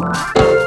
Bye.